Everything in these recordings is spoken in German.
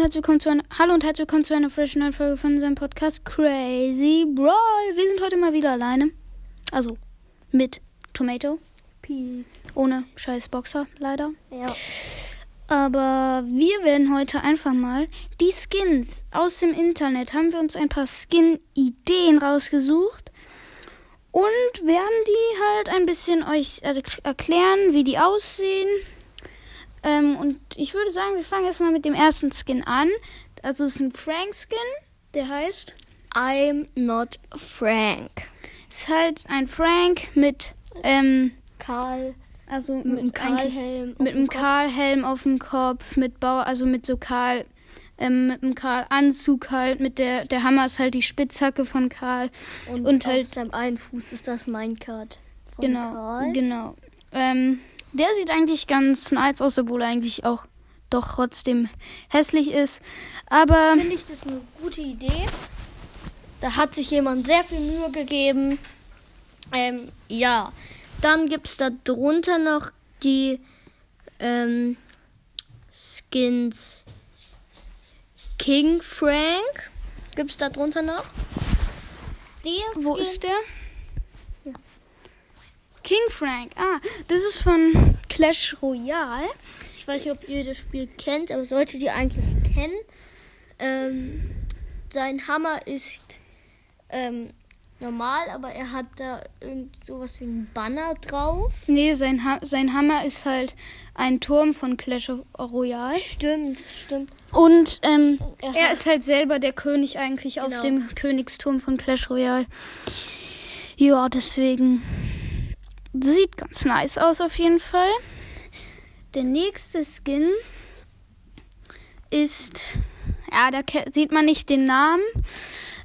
herzlich willkommen zu einer, hallo und herzlich willkommen zu einer frischen neuen Folge von unserem Podcast Crazy Brawl. Wir sind heute mal wieder alleine. Also mit Tomato. Peace. Ohne scheiß Boxer, leider. Ja. Aber wir werden heute einfach mal die Skins aus dem Internet. Haben wir uns ein paar Skin-Ideen rausgesucht. Und werden die halt ein bisschen euch er erklären, wie die aussehen. Ähm, und ich würde sagen, wir fangen erstmal mit dem ersten Skin an. Also es ist ein Frank-Skin, der heißt I'm not Frank. ist halt ein Frank mit ähm, Karl also mit einem Karlhelm. mit einem Karlhelm auf dem Kopf, mit Bau, also mit so Karl, ähm, mit einem Karl-Anzug halt, mit der, der Hammer ist halt die Spitzhacke von Karl. und, und auf halt- seinem einen Fuß ist das Minecart von Genau, Karl. genau. Ähm, der sieht eigentlich ganz nice aus, obwohl er eigentlich auch doch trotzdem hässlich ist. Aber Finde ich das eine gute Idee. Da hat sich jemand sehr viel Mühe gegeben. Ähm, ja. Dann gibt es da drunter noch die ähm, Skins King Frank. Gibt es da drunter noch? Die wo Skin- ist der? King Frank. Ah, das ist von Clash Royale. Ich weiß nicht, ob ihr das Spiel kennt, aber solltet ihr eigentlich kennen. Ähm, sein Hammer ist ähm, normal, aber er hat da irgend sowas wie ein Banner drauf. Nee, sein, ha sein Hammer ist halt ein Turm von Clash Royale. Stimmt, stimmt. Und ähm, Er er ist halt selber der König eigentlich auf Genau. dem Königsturm von Clash Royale. Ja, deswegen sieht ganz nice aus auf jeden Fall. Der nächste Skin ist, ja, da sieht man nicht den Namen,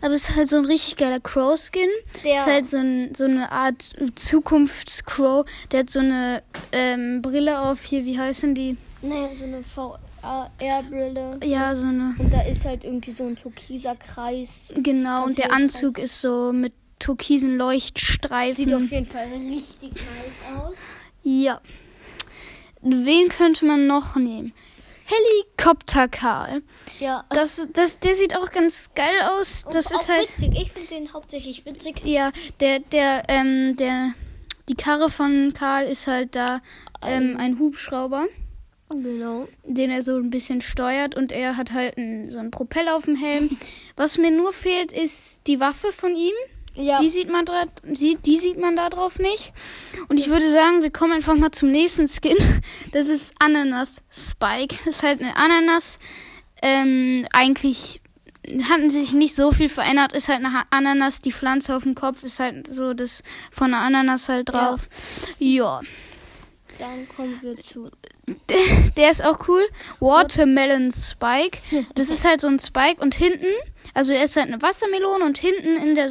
aber es ist halt so ein richtig geiler Crow-Skin. Der- ist halt so, ein, so eine Art Zukunfts-Crow. Der hat so eine ähm, Brille auf hier, wie heißen die? Nee, so eine VR-Brille. Ja, so eine. Und da ist halt irgendwie so ein türkiser Kreis. Genau, und der Anzug ist so mit türkisen Leuchtstreifen. Sieht auf jeden Fall richtig nice aus. ja. Wen könnte man noch nehmen? Helikopter Karl. Ja. Das, das, der sieht auch ganz geil aus. Das ist halt. witzig. Ich finde den hauptsächlich witzig. Ja, der, der, ähm, der, die Karre von Karl ist halt da ähm, ein Hubschrauber, Genau. den er so ein bisschen steuert und er hat halt einen, so einen Propeller auf dem Helm. Was mir nur fehlt, ist die Waffe von ihm. Ja. Die sieht man dra- die, die sieht man da drauf nicht. Und ich würde sagen, wir kommen einfach mal zum nächsten Skin. Das ist Ananas Spike. Das ist halt eine Ananas. Ähm, eigentlich hatten sich nicht so viel verändert. Ist halt eine Ananas. Die Pflanze auf dem Kopf ist halt so das von der Ananas halt drauf. Ja. Dann kommen wir zu Der, der ist auch cool. Watermelon Spike. Das ist halt so ein Spike und hinten, also er ist halt eine Wassermelone und hinten in der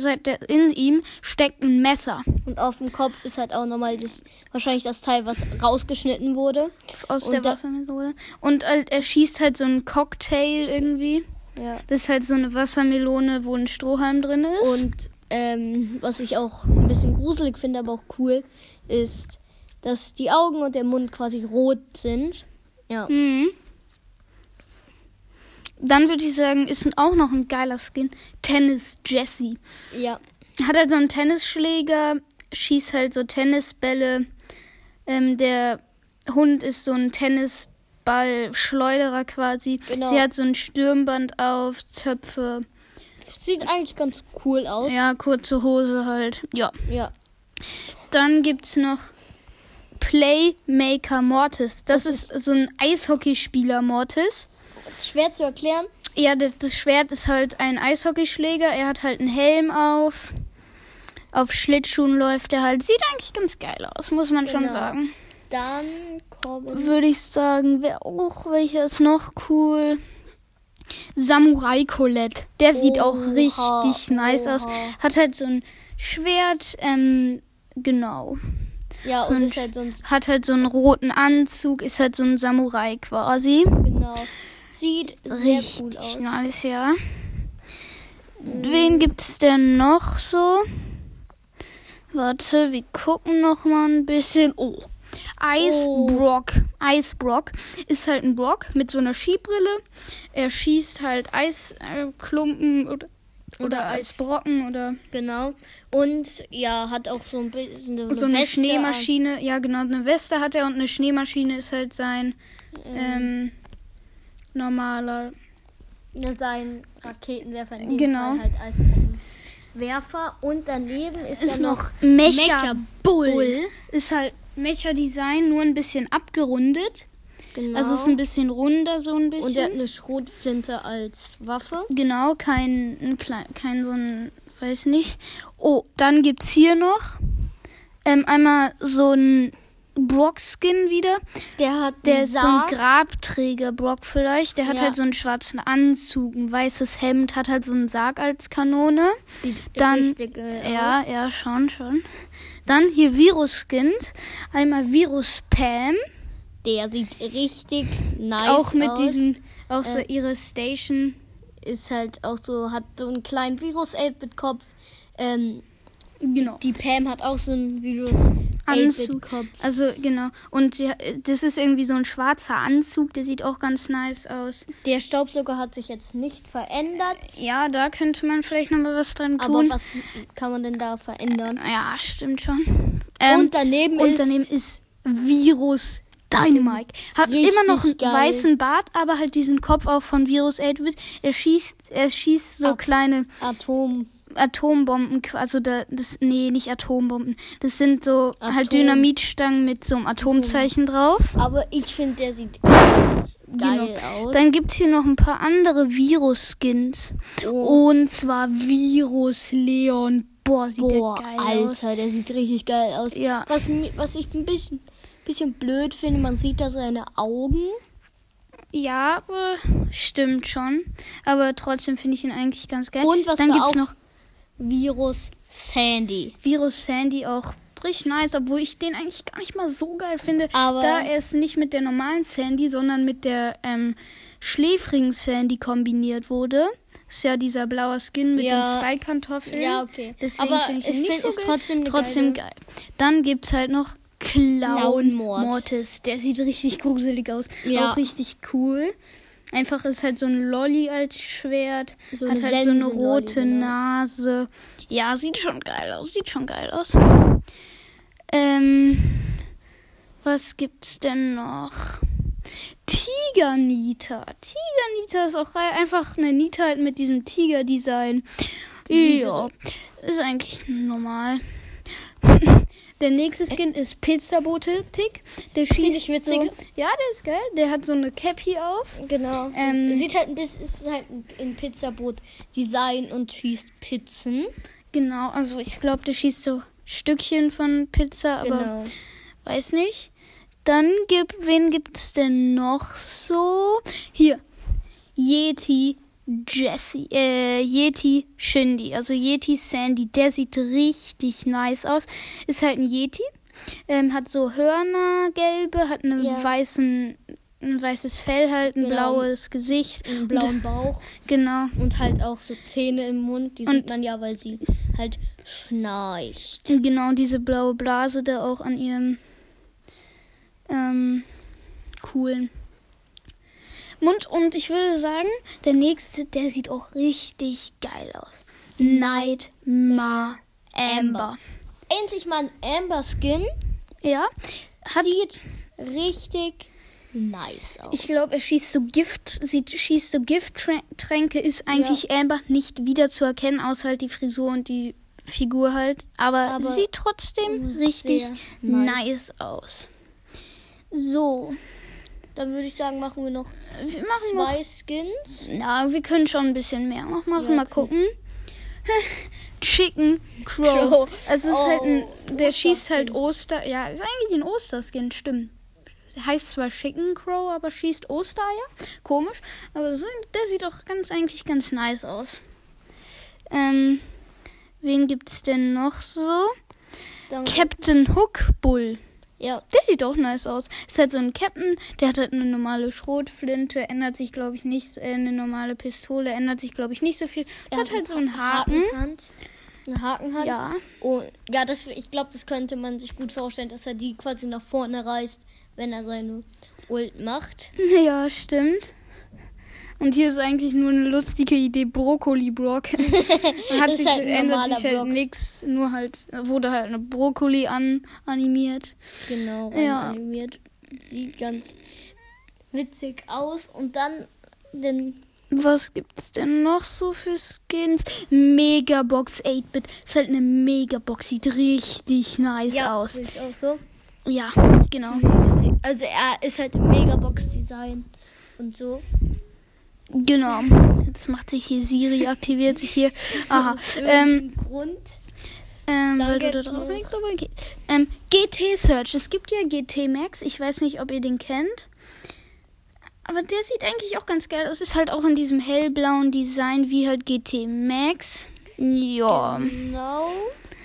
in ihm steckt ein Messer. Und auf dem Kopf ist halt auch nochmal das, wahrscheinlich das Teil, was rausgeschnitten wurde. aus Und der Wassermelone. Und halt, er schießt halt so einen Cocktail irgendwie. Ja. Das ist halt so eine Wassermelone, wo ein Strohhalm drin ist. Und ähm, was ich auch ein bisschen gruselig finde, aber auch cool, ist, dass die Augen und der Mund quasi rot sind. Ja. Mhm. Dann würde ich sagen, ist auch noch ein geiler Skin. Tennis Jesse. Ja. Hat halt so einen Tennisschläger, schießt halt so Tennisbälle. Ähm, der Hund ist so ein Tennisball-Schleuderer quasi. Genau. Sie hat so ein Stirnband auf, Zöpfe. Sieht eigentlich ganz cool aus. Ja, kurze Hose halt. Ja. Ja. Dann gibt's noch Playmaker Mortis. Das, Das ist so ein Eishockeyspieler Mortis. Schwer zu erklären. Ja, das, das Schwert ist halt ein Eishockeyschläger. Er hat halt einen Helm auf. Auf Schlittschuhen läuft er halt. Sieht eigentlich ganz geil aus, muss man schon Genau. sagen. Dann kommen. Würde ich sagen, wer auch welcher ist noch cool? Samurai Colette. Der sieht auch Oha, richtig nice aus. oha. Hat halt so ein Schwert, ähm, genau. Ja, und ist halt hat halt so einen roten Anzug, ist halt so ein Samurai quasi. Genau. Sieht sehr Richtig cool aus. nice, ja. Wen gibt's denn noch so? Warte, wir gucken noch mal ein bisschen. Oh, Ice Oh. Brock. Eisbrock. Ist halt ein Brock mit so einer Skibrille. Er schießt halt Eisklumpen oder, oder, Oder Eis- Eisbrocken oder Genau. Und ja, hat auch so ein bisschen eine, so eine Weste Schneemaschine. Ja, genau, eine Weste hat er und eine Schneemaschine ist halt sein An, ähm, normaler. sein Raketenwerfer. Genau. Halt Eisbombenwerfer. Und daneben ist, Ist dann noch Mecha Mecha Bull. Bull. Ist halt Mecha-Design, nur ein bisschen abgerundet. Genau. Also ist ein bisschen runder, so ein bisschen. und er hat eine Schrotflinte als Waffe. Genau, kein, ein klein, kein so ein, weiß nicht. Oh, dann gibt's hier noch ähm, einmal so ein Brock-Skin wieder. Der hat Der ist so ein. Grabträger Brock vielleicht. Der hat Ja. halt so einen schwarzen Anzug, ein weißes Hemd, hat halt so einen Sarg als Kanone. Sieht Dann, richtig geil ja, aus. ja, schon, schon. Dann hier Virus-Skins. Einmal Virus-Pam. Der sieht richtig nice auch mit aus. diesem, auch so Äh, ihre Station. Ist halt auch so, hat so einen kleinen Virus-8-Bit-Kopf. Ähm, Genau. die Pam hat auch so einen Anzug. Virus-8-Bit-Kopf. Also genau. Und sie, das ist irgendwie so ein schwarzer Anzug, der sieht auch ganz nice aus. Der Staubsauger hat sich jetzt nicht verändert. Ja, da könnte man vielleicht noch mal was dran Aber tun. was kann man denn da verändern? ja, stimmt schon. Ähm, und daneben und ist daneben ist Virus Dynamite. Hat immer noch einen geil. weißen Bart, aber halt diesen Kopf auch von Virus 8-Bit. Er schießt, er schießt so Ab- kleine Atom. Atombomben, also da, das, nee, nicht Atombomben. Das sind so halt Atom. Dynamitstangen mit so einem Atomzeichen drauf. Aber ich finde, der sieht geil aus. Dann gibt's hier noch ein paar andere Virus-Skins. Oh. Und zwar Virus Leon. Boah, sieht Boah, der geil aus. Alter, der sieht richtig geil aus. Ja. Was, was ich ein bisschen, bisschen blöd finde, man sieht da seine Augen. Ja, aber stimmt schon. Aber trotzdem finde ich ihn eigentlich ganz geil. Und was Dann da gibt's auch- noch Virus Sandy. Virus Sandy auch richtig nice, obwohl ich den eigentlich gar nicht mal so geil finde. Aber- da er ist nicht mit der normalen Sandy, sondern mit der ähm, schläfrigen Sandy kombiniert wurde. Ist ja dieser blaue Skin mit Ja. den Spike-Pantoffeln. Ja, okay. Deswegen Aber ich ihn nicht so es geil. trotzdem trotzdem geil. Dann gibt's halt noch Clown. Mortis. Der sieht richtig gruselig aus. Ja. Auch richtig cool. Einfach ist halt so ein Lolly als Schwert. So hat halt so eine Sensenlolli, rote genau. Nase. Ja, sieht schon geil aus. Sieht schon geil aus. Ähm, was gibt's denn noch? Tigernita. Tigernita ist auch. Einfach eine Nita halt mit diesem Tiger-Design. Ja, ist eigentlich normal. Der nächste Skin ist Pizzabote Tick. Der schießt ich witzig. So, ja, der ist geil. Der hat so eine Cappy auf. Genau. Ähm, Sieht halt ein bisschen, ist halt ein- Pizzaboot Design und schießt Pizzen. Genau, also ich glaube, der schießt so Stückchen von Pizza, aber Genau. weiß nicht. Dann gibt, wen gibt's denn noch so? Hier, Yeti Jesse, äh, Yeti Shindy, also Yeti Sandy, der sieht richtig nice aus. Ist halt ein Yeti, ähm, hat so Hörner, gelbe, hat einen Ja. weißen, ein weißes Fell halt, ein Genau. blaues Gesicht. Einen blauen Bauch Genau. und halt auch so Zähne im Mund. Die Und- sieht man ja, weil sie halt schnarcht. Genau, diese blaue Blase da auch an ihrem ähm, coolen Mund. Und ich würde sagen, der nächste, der sieht auch richtig geil aus. Nightmare Amber. Endlich mal ein Amber Skin. Ja, hat, Sieht richtig nice aus. ich glaube, er schießt so Gift, sieht, schießt so Gifttränke, ist eigentlich Amber nicht wieder zu erkennen, außer halt die Frisur und die Figur halt. Aber, Aber sieht trotzdem richtig nice. nice aus. So, Dann würde ich sagen, machen wir noch wir machen noch zwei Skins. Ja, wir können schon ein bisschen mehr noch machen. Ja, Mal okay. gucken. Chicken Crow. Crow. Es ist halt ein, Oh, der schießt Osterskin. halt Oster. Ja, ist eigentlich ein Osterskin, stimmt. Heißt zwar Chicken Crow, aber schießt Ostereier. Komisch. Aber es der sieht auch ganz eigentlich ganz nice aus. Ähm, wen gibt's denn noch so? Dann, Captain Hook Bull. Ja, Der sieht auch nice aus. Ist halt so ein Captain, der hat halt eine normale Schrotflinte, ändert sich, glaube ich, nicht, äh, eine normale Pistole, ändert sich, glaube ich, nicht so viel. er hat halt so einen Haken. Hakenhand. Eine Hakenhand. Ja. Und ja, das, ich glaube, das könnte man sich gut vorstellen, dass er die quasi nach vorne reißt, wenn er seine Ult macht. Ja, stimmt. Und hier ist eigentlich nur eine lustige Idee, Brokkoli-Brock. hat sich, halt ändert sich halt nix, nur halt, wurde halt eine Brokkoli an, animiert. Genau, Ja. animiert. Sieht ganz witzig aus. Und dann den. Was gibt's denn noch so für Skins? Megabox 8-Bit. Ist halt eine Megabox, sieht richtig nice Ja, aus. ich auch so. Ja, genau. Also er ist halt im Megabox-Design und so. Genau. Jetzt macht sich hier Siri, aktiviert sich hier. Aha. Ähm, Grund. ähm, weil du da drauf klickst, aber okay. Ähm, GT Search. Es gibt ja GT Max. Ich weiß nicht, ob ihr den kennt. Aber der sieht eigentlich auch ganz geil aus. Ist halt auch in diesem hellblauen Design wie halt GT Max. Ja. Genau.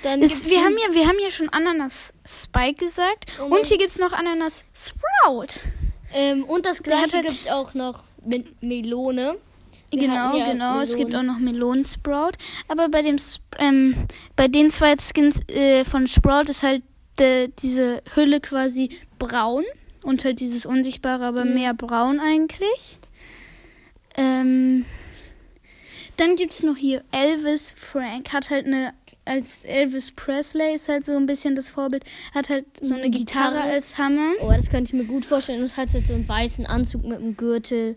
Dann Ist, wir, haben ja, wir haben ja schon Ananas Spike gesagt. Und Und hier gibt es noch Ananas Sprout. ähm, und das gleiche halt- gibt es auch noch mit Melone. Wir Genau, ja genau. Es gibt auch noch Melonensprout. Aber bei dem ähm, bei den zwei Skins äh, von Sprout ist halt äh, diese Hülle quasi braun und halt dieses unsichtbare, aber Mhm. mehr braun eigentlich. Ähm, dann gibt es noch hier Elvis Frank. Hat halt eine, als Elvis Presley ist halt so ein bisschen das Vorbild, hat halt so eine Gitarre, Gitarre. als Hammer. Oh, das könnte ich mir gut vorstellen. Und hat halt so einen weißen Anzug mit einem Gürtel.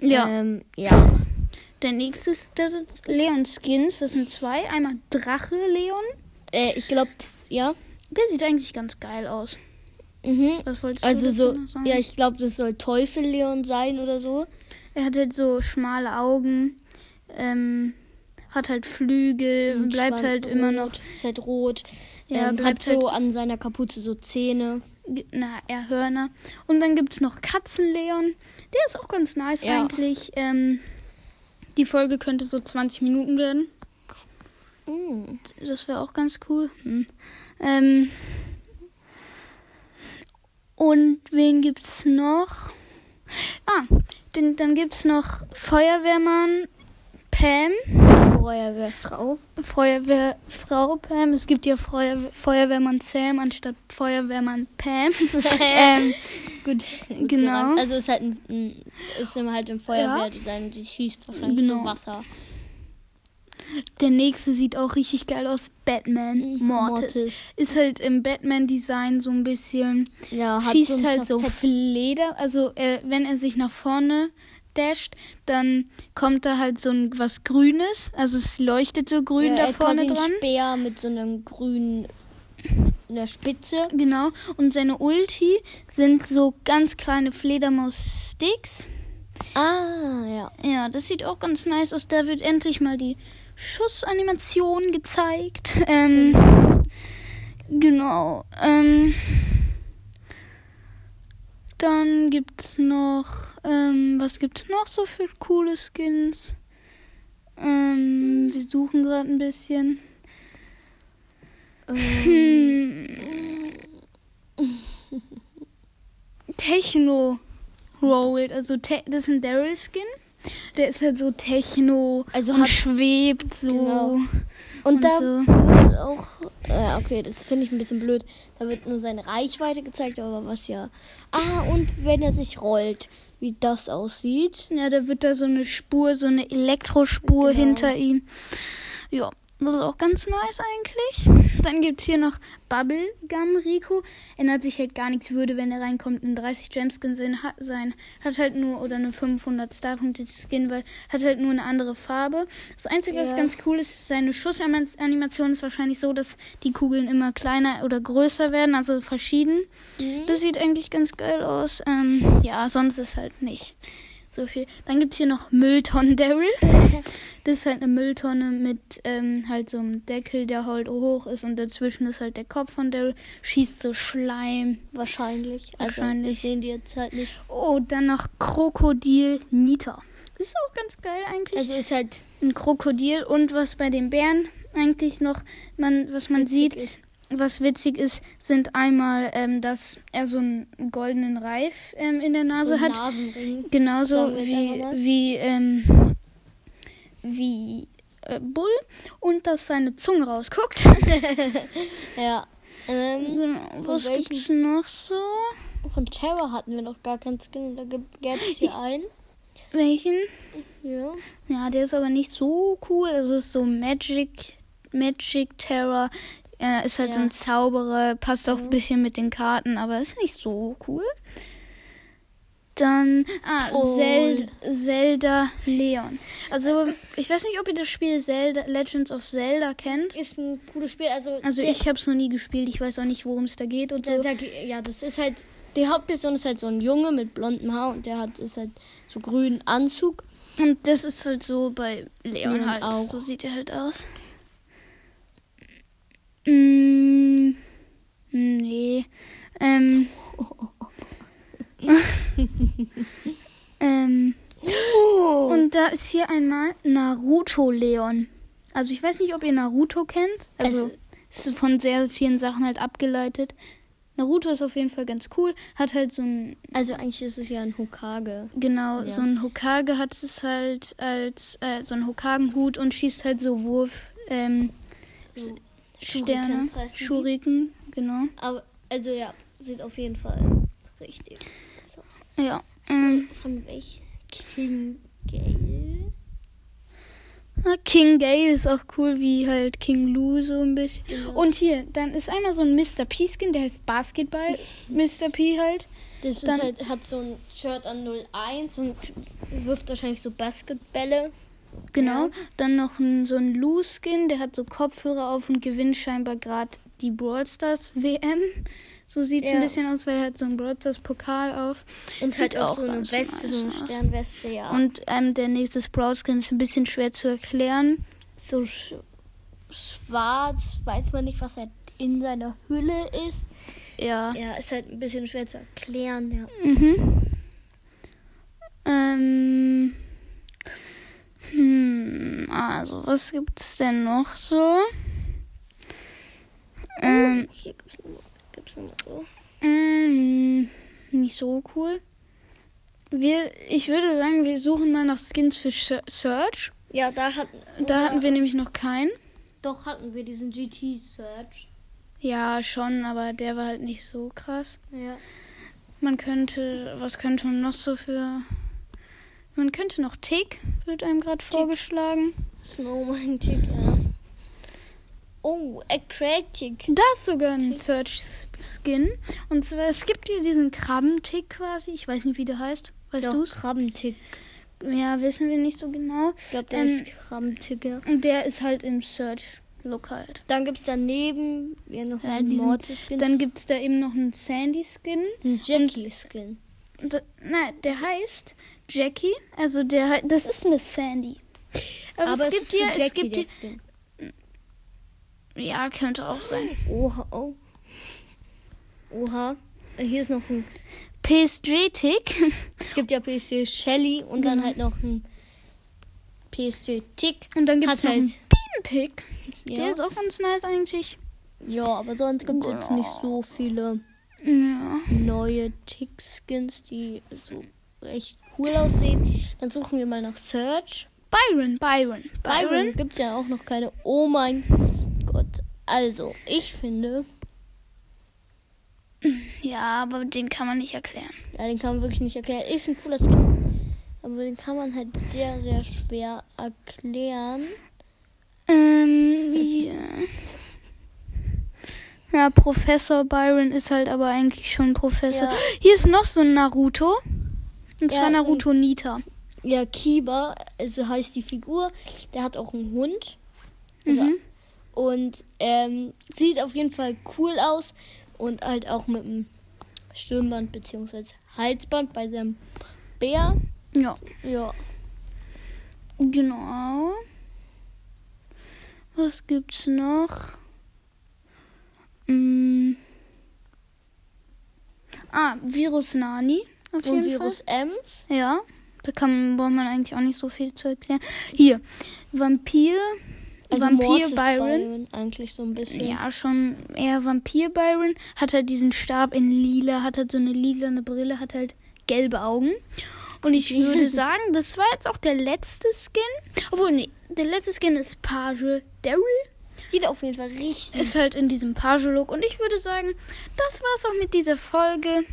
Ja. Ähm, ja. Der nächste ist Leon Skins. Das sind zwei. Einmal Drache Leon. Äh, ich glaube, ja. Der sieht eigentlich ganz geil aus. Mhm. Was wolltest Also du so, dazu noch sagen? ja, ich glaube, das soll Teufel Leon sein oder so. Er hat halt so schmale Augen, ähm, hat halt Flügel, Und bleibt halt immer noch, Ist halt rot. Ja, ähm, bleibt so an seiner Kapuze so Zähne. na, eher Hörner. Und dann gibt's noch Katzenleon. Der ist auch ganz nice Ja. eigentlich. Ähm, die Folge könnte so 20 Minuten werden. Mm. Das wäre auch ganz cool. Hm. Ähm, und wen gibt's noch? Ah, den, dann gibt's noch Feuerwehrmann Pam. Feuerwehrfrau. Feuerwehrfrau Pam. Es gibt ja Feuerwehr, Feuerwehrmann Sam anstatt Feuerwehrmann Pam. ähm, Gut. gut Genau. geraten. Also ist halt ein, ist immer halt im Feuerwehrdesign und die schießt wahrscheinlich Genau. so Wasser. der nächste sieht auch richtig geil aus. Batman Mhm, Mortis. Mortis. Ist halt im Batman-Design so ein bisschen. Ja, hat schießt so ein halt so Fleder. Also äh, wenn er sich nach vorne dasht, dann kommt da halt so ein was Grünes. Also es leuchtet so grün ja, da hat vorne quasi dran. einen Speer mit so einem grünen der Spitze. Genau. Und seine Ulti sind so ganz kleine Fledermaus-Sticks. Ah, ja. Ja, das sieht auch ganz nice aus. Da wird endlich mal die Schussanimation gezeigt. Ähm, genau. Ähm, dann gibt's noch, ähm, was gibt's noch so für coole Skins? Ähm, wir suchen gerade ein bisschen. Hm. Techno Rolled, also te das ist ein Daryl Skin. Der ist halt so Techno Also und schwebt so. Genau. Und, Und da so. auch, äh, okay, das finde ich ein bisschen blöd. Da wird nur seine Reichweite gezeigt, aber was ja. Ah, und wenn er sich rollt, wie das aussieht. Ja, da wird da so eine Spur, so eine Elektrospur Genau. hinter ihm. Ja, das ist auch ganz nice eigentlich. Dann gibt's hier noch Bubblegum Rico. Ändert sich halt gar nichts, würde, wenn er reinkommt, ein 30 Gemskin sein, ha- sein. Hat halt nur, oder eine 500 Starpunkte Skin, weil hat halt nur eine andere Farbe. Das Einzige, was Ja. ganz cool ist, seine Schussanimation ist wahrscheinlich so, dass die Kugeln immer kleiner oder größer werden, also verschieden. Das sieht eigentlich ganz geil aus. Ähm, ja, sonst ist halt nicht so viel. Dann gibt's hier noch Mülltonnen Daryl. Das ist halt eine Mülltonne mit ähm, halt so einem Deckel, der halt hoch ist und dazwischen ist halt der Kopf von Daryl. Schießt so Schleim. Wahrscheinlich. Also, Wahrscheinlich. Ich sehen die jetzt halt nicht. Oh, dann noch Krokodil Nita. Ist auch ganz geil eigentlich. Also ist halt ein Krokodil und was bei den Bären eigentlich noch, man, was man sieht, Ist. Was witzig ist, sind einmal, ähm, dass er so einen goldenen Reif ähm, in der Nase so hat. Nasenring. Genauso wie, wie, ähm, wie äh, Bull und dass seine Zunge rausguckt. Ja. Ähm, Genau, Was welchen- gibt's noch so? von Terra hatten wir noch gar keinen Skin. Da gibt es hier einen. Welchen? Ja. Ja, der ist aber nicht so cool. Also ist so Magic, Magic Terror. Er ist halt so Ja. ein Zauberer, passt auch ein bisschen mit den Karten, aber ist nicht so cool. Dann, ah. Zel Zelda Leon. Also, ich weiß nicht, ob ihr das Spiel Zelda, Legends of Zelda kennt. Ist ein cooles Spiel. Also, Also, ich habe es noch nie gespielt. Ich weiß auch nicht, worum es da geht und Da, so. da, ja, das ist halt. Die Hauptperson ist halt so ein Junge mit blondem Haar und der hat ist halt so grünen Anzug. Und das ist halt so bei Leon Leon halt. auch. So sieht er halt aus. Mm, nee. Ähm. ähm. Und da ist hier einmal Naruto Leon. Also ich weiß nicht, ob ihr Naruto kennt. Also ist von sehr vielen Sachen halt abgeleitet. Naruto ist auf jeden Fall ganz cool. Hat halt so ein Also eigentlich ist es ja ein Hokage. Genau, Ja. so ein Hokage hat es halt als äh, so ein Hokagenhut und schießt halt so Wurf ähm, So Sterne. Schuriken, genau. Aber also ja, sieht auf jeden Fall richtig. Also, Ja. Ähm, von welch King Gale? ah, King Gale ist auch cool, wie halt King Lou so ein bisschen. Genau. Und hier, dann ist einmal so ein Mr. P Skin, der heißt Basketball Mr. P halt. Das Dann- ist halt, hat so ein Shirt an 01 und wirft wahrscheinlich so Basketbälle. Genau. Dann noch ein, so ein Lou Skin, der hat so Kopfhörer auf und gewinnt scheinbar gerade die Brawl Stars WM. So sieht es Ja. ein bisschen aus, weil er hat so ein Brawl Stars Pokal auf. Und Sieht halt auch, auch so eine Weste, so eine. Sternweste, ja. Und ähm, der nächste Sprout-Skin ist ein bisschen schwer zu erklären. so sch schwarz, weiß man nicht, was halt in seiner Hülle ist. Ja. Ja, ist halt ein bisschen schwer zu erklären, ja. Mhm. Ähm. Also, was gibt's denn noch so? Ähm, Hier gibt's noch, gibt's mal so. mm, nicht so cool. Wir, ich würde sagen, wir suchen mal nach Skins für Search. Ja, da hatten, Da hatten wir nämlich noch keinen. Doch hatten wir diesen GT Search. Ja, schon, aber der war halt nicht so krass. Ja. Man könnte, was könnte man noch so für. Man könnte noch Tick, wird einem gerade vorgeschlagen. Snowman Tick, ja. Oh, Aquatic. Da ist sogar ein Search-Skin. Und zwar, es gibt hier diesen Krabbentick quasi. Ich weiß nicht, wie der heißt. Weißt du's? Krabbentick. Ja, wissen wir nicht so genau. Ich glaube, der Ähm, ist Krabbentick, ja. Und der ist halt im Search-Look halt. Dann gibt es daneben ja, noch Ja, einen diesen- Mortis-Skin. Dann gibt es da eben noch einen Sandy-Skin. Ein Jackie-Skin. Und da- Nein, der heißt Jackie. Also der das ist eine Sandy. Aber, es gibt ist hier, für es Jackie gibt der hier, ja, könnte auch sein. Oha, oh. Oha. Hier ist noch ein. PSG-Tick. Es gibt ja PSG Shelly und dann Genau. halt noch ein PSG Tick. Und dann gibt es noch halt- einen Bienentick. Der Ja. ist auch ganz nice eigentlich. ja, aber sonst gibt es jetzt nicht so viele Ja. neue Tick-Skins, die so recht cool aussehen. Dann suchen wir mal nach Search. Byron, Byron, Byron Byron. gibt es ja auch noch keine. Oh mein Gott. Also, ich finde, Ja, aber den kann man nicht erklären. ja, den kann man wirklich nicht erklären. Ist ein cooler Skin. Aber den kann man halt sehr, sehr schwer erklären. Ähm, ja. Ja, Professor Byron ist halt aber eigentlich schon Professor. Ja. Hier ist noch so ein Naruto. Und Ja, zwar ein- Naruto Nita. Ja, Kiba, also heißt die Figur. Der hat auch einen Hund. Also, Mhm. Und ähm, sieht auf jeden Fall cool aus. Und halt auch mit einem Stirnband bzw. Halsband bei seinem Bär. Ja, Ja. genau. Was gibt's noch? Mm. Ah, Virus Nani. Auf Und jeden Virus Ems. Fall. Ja, da kann, braucht man eigentlich auch nicht so viel zu erklären. Hier, Vampir. Also Vampir Mortis Byron. Eigentlich so ein bisschen. Ja, schon eher Vampir Byron. Hat halt diesen Stab in lila, hat halt so eine lila eine Brille, hat halt gelbe Augen. Und ich würde sagen, das war jetzt auch der letzte Skin. Obwohl, nee, der letzte Skin ist Page Daryl. Sieht auf jeden Fall richtig. Ist halt in diesem Page-Look. Und ich würde sagen, das war's auch mit dieser Folge.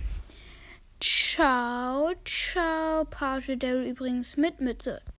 Ciao, ciao. Page Daryl übrigens mit Mütze.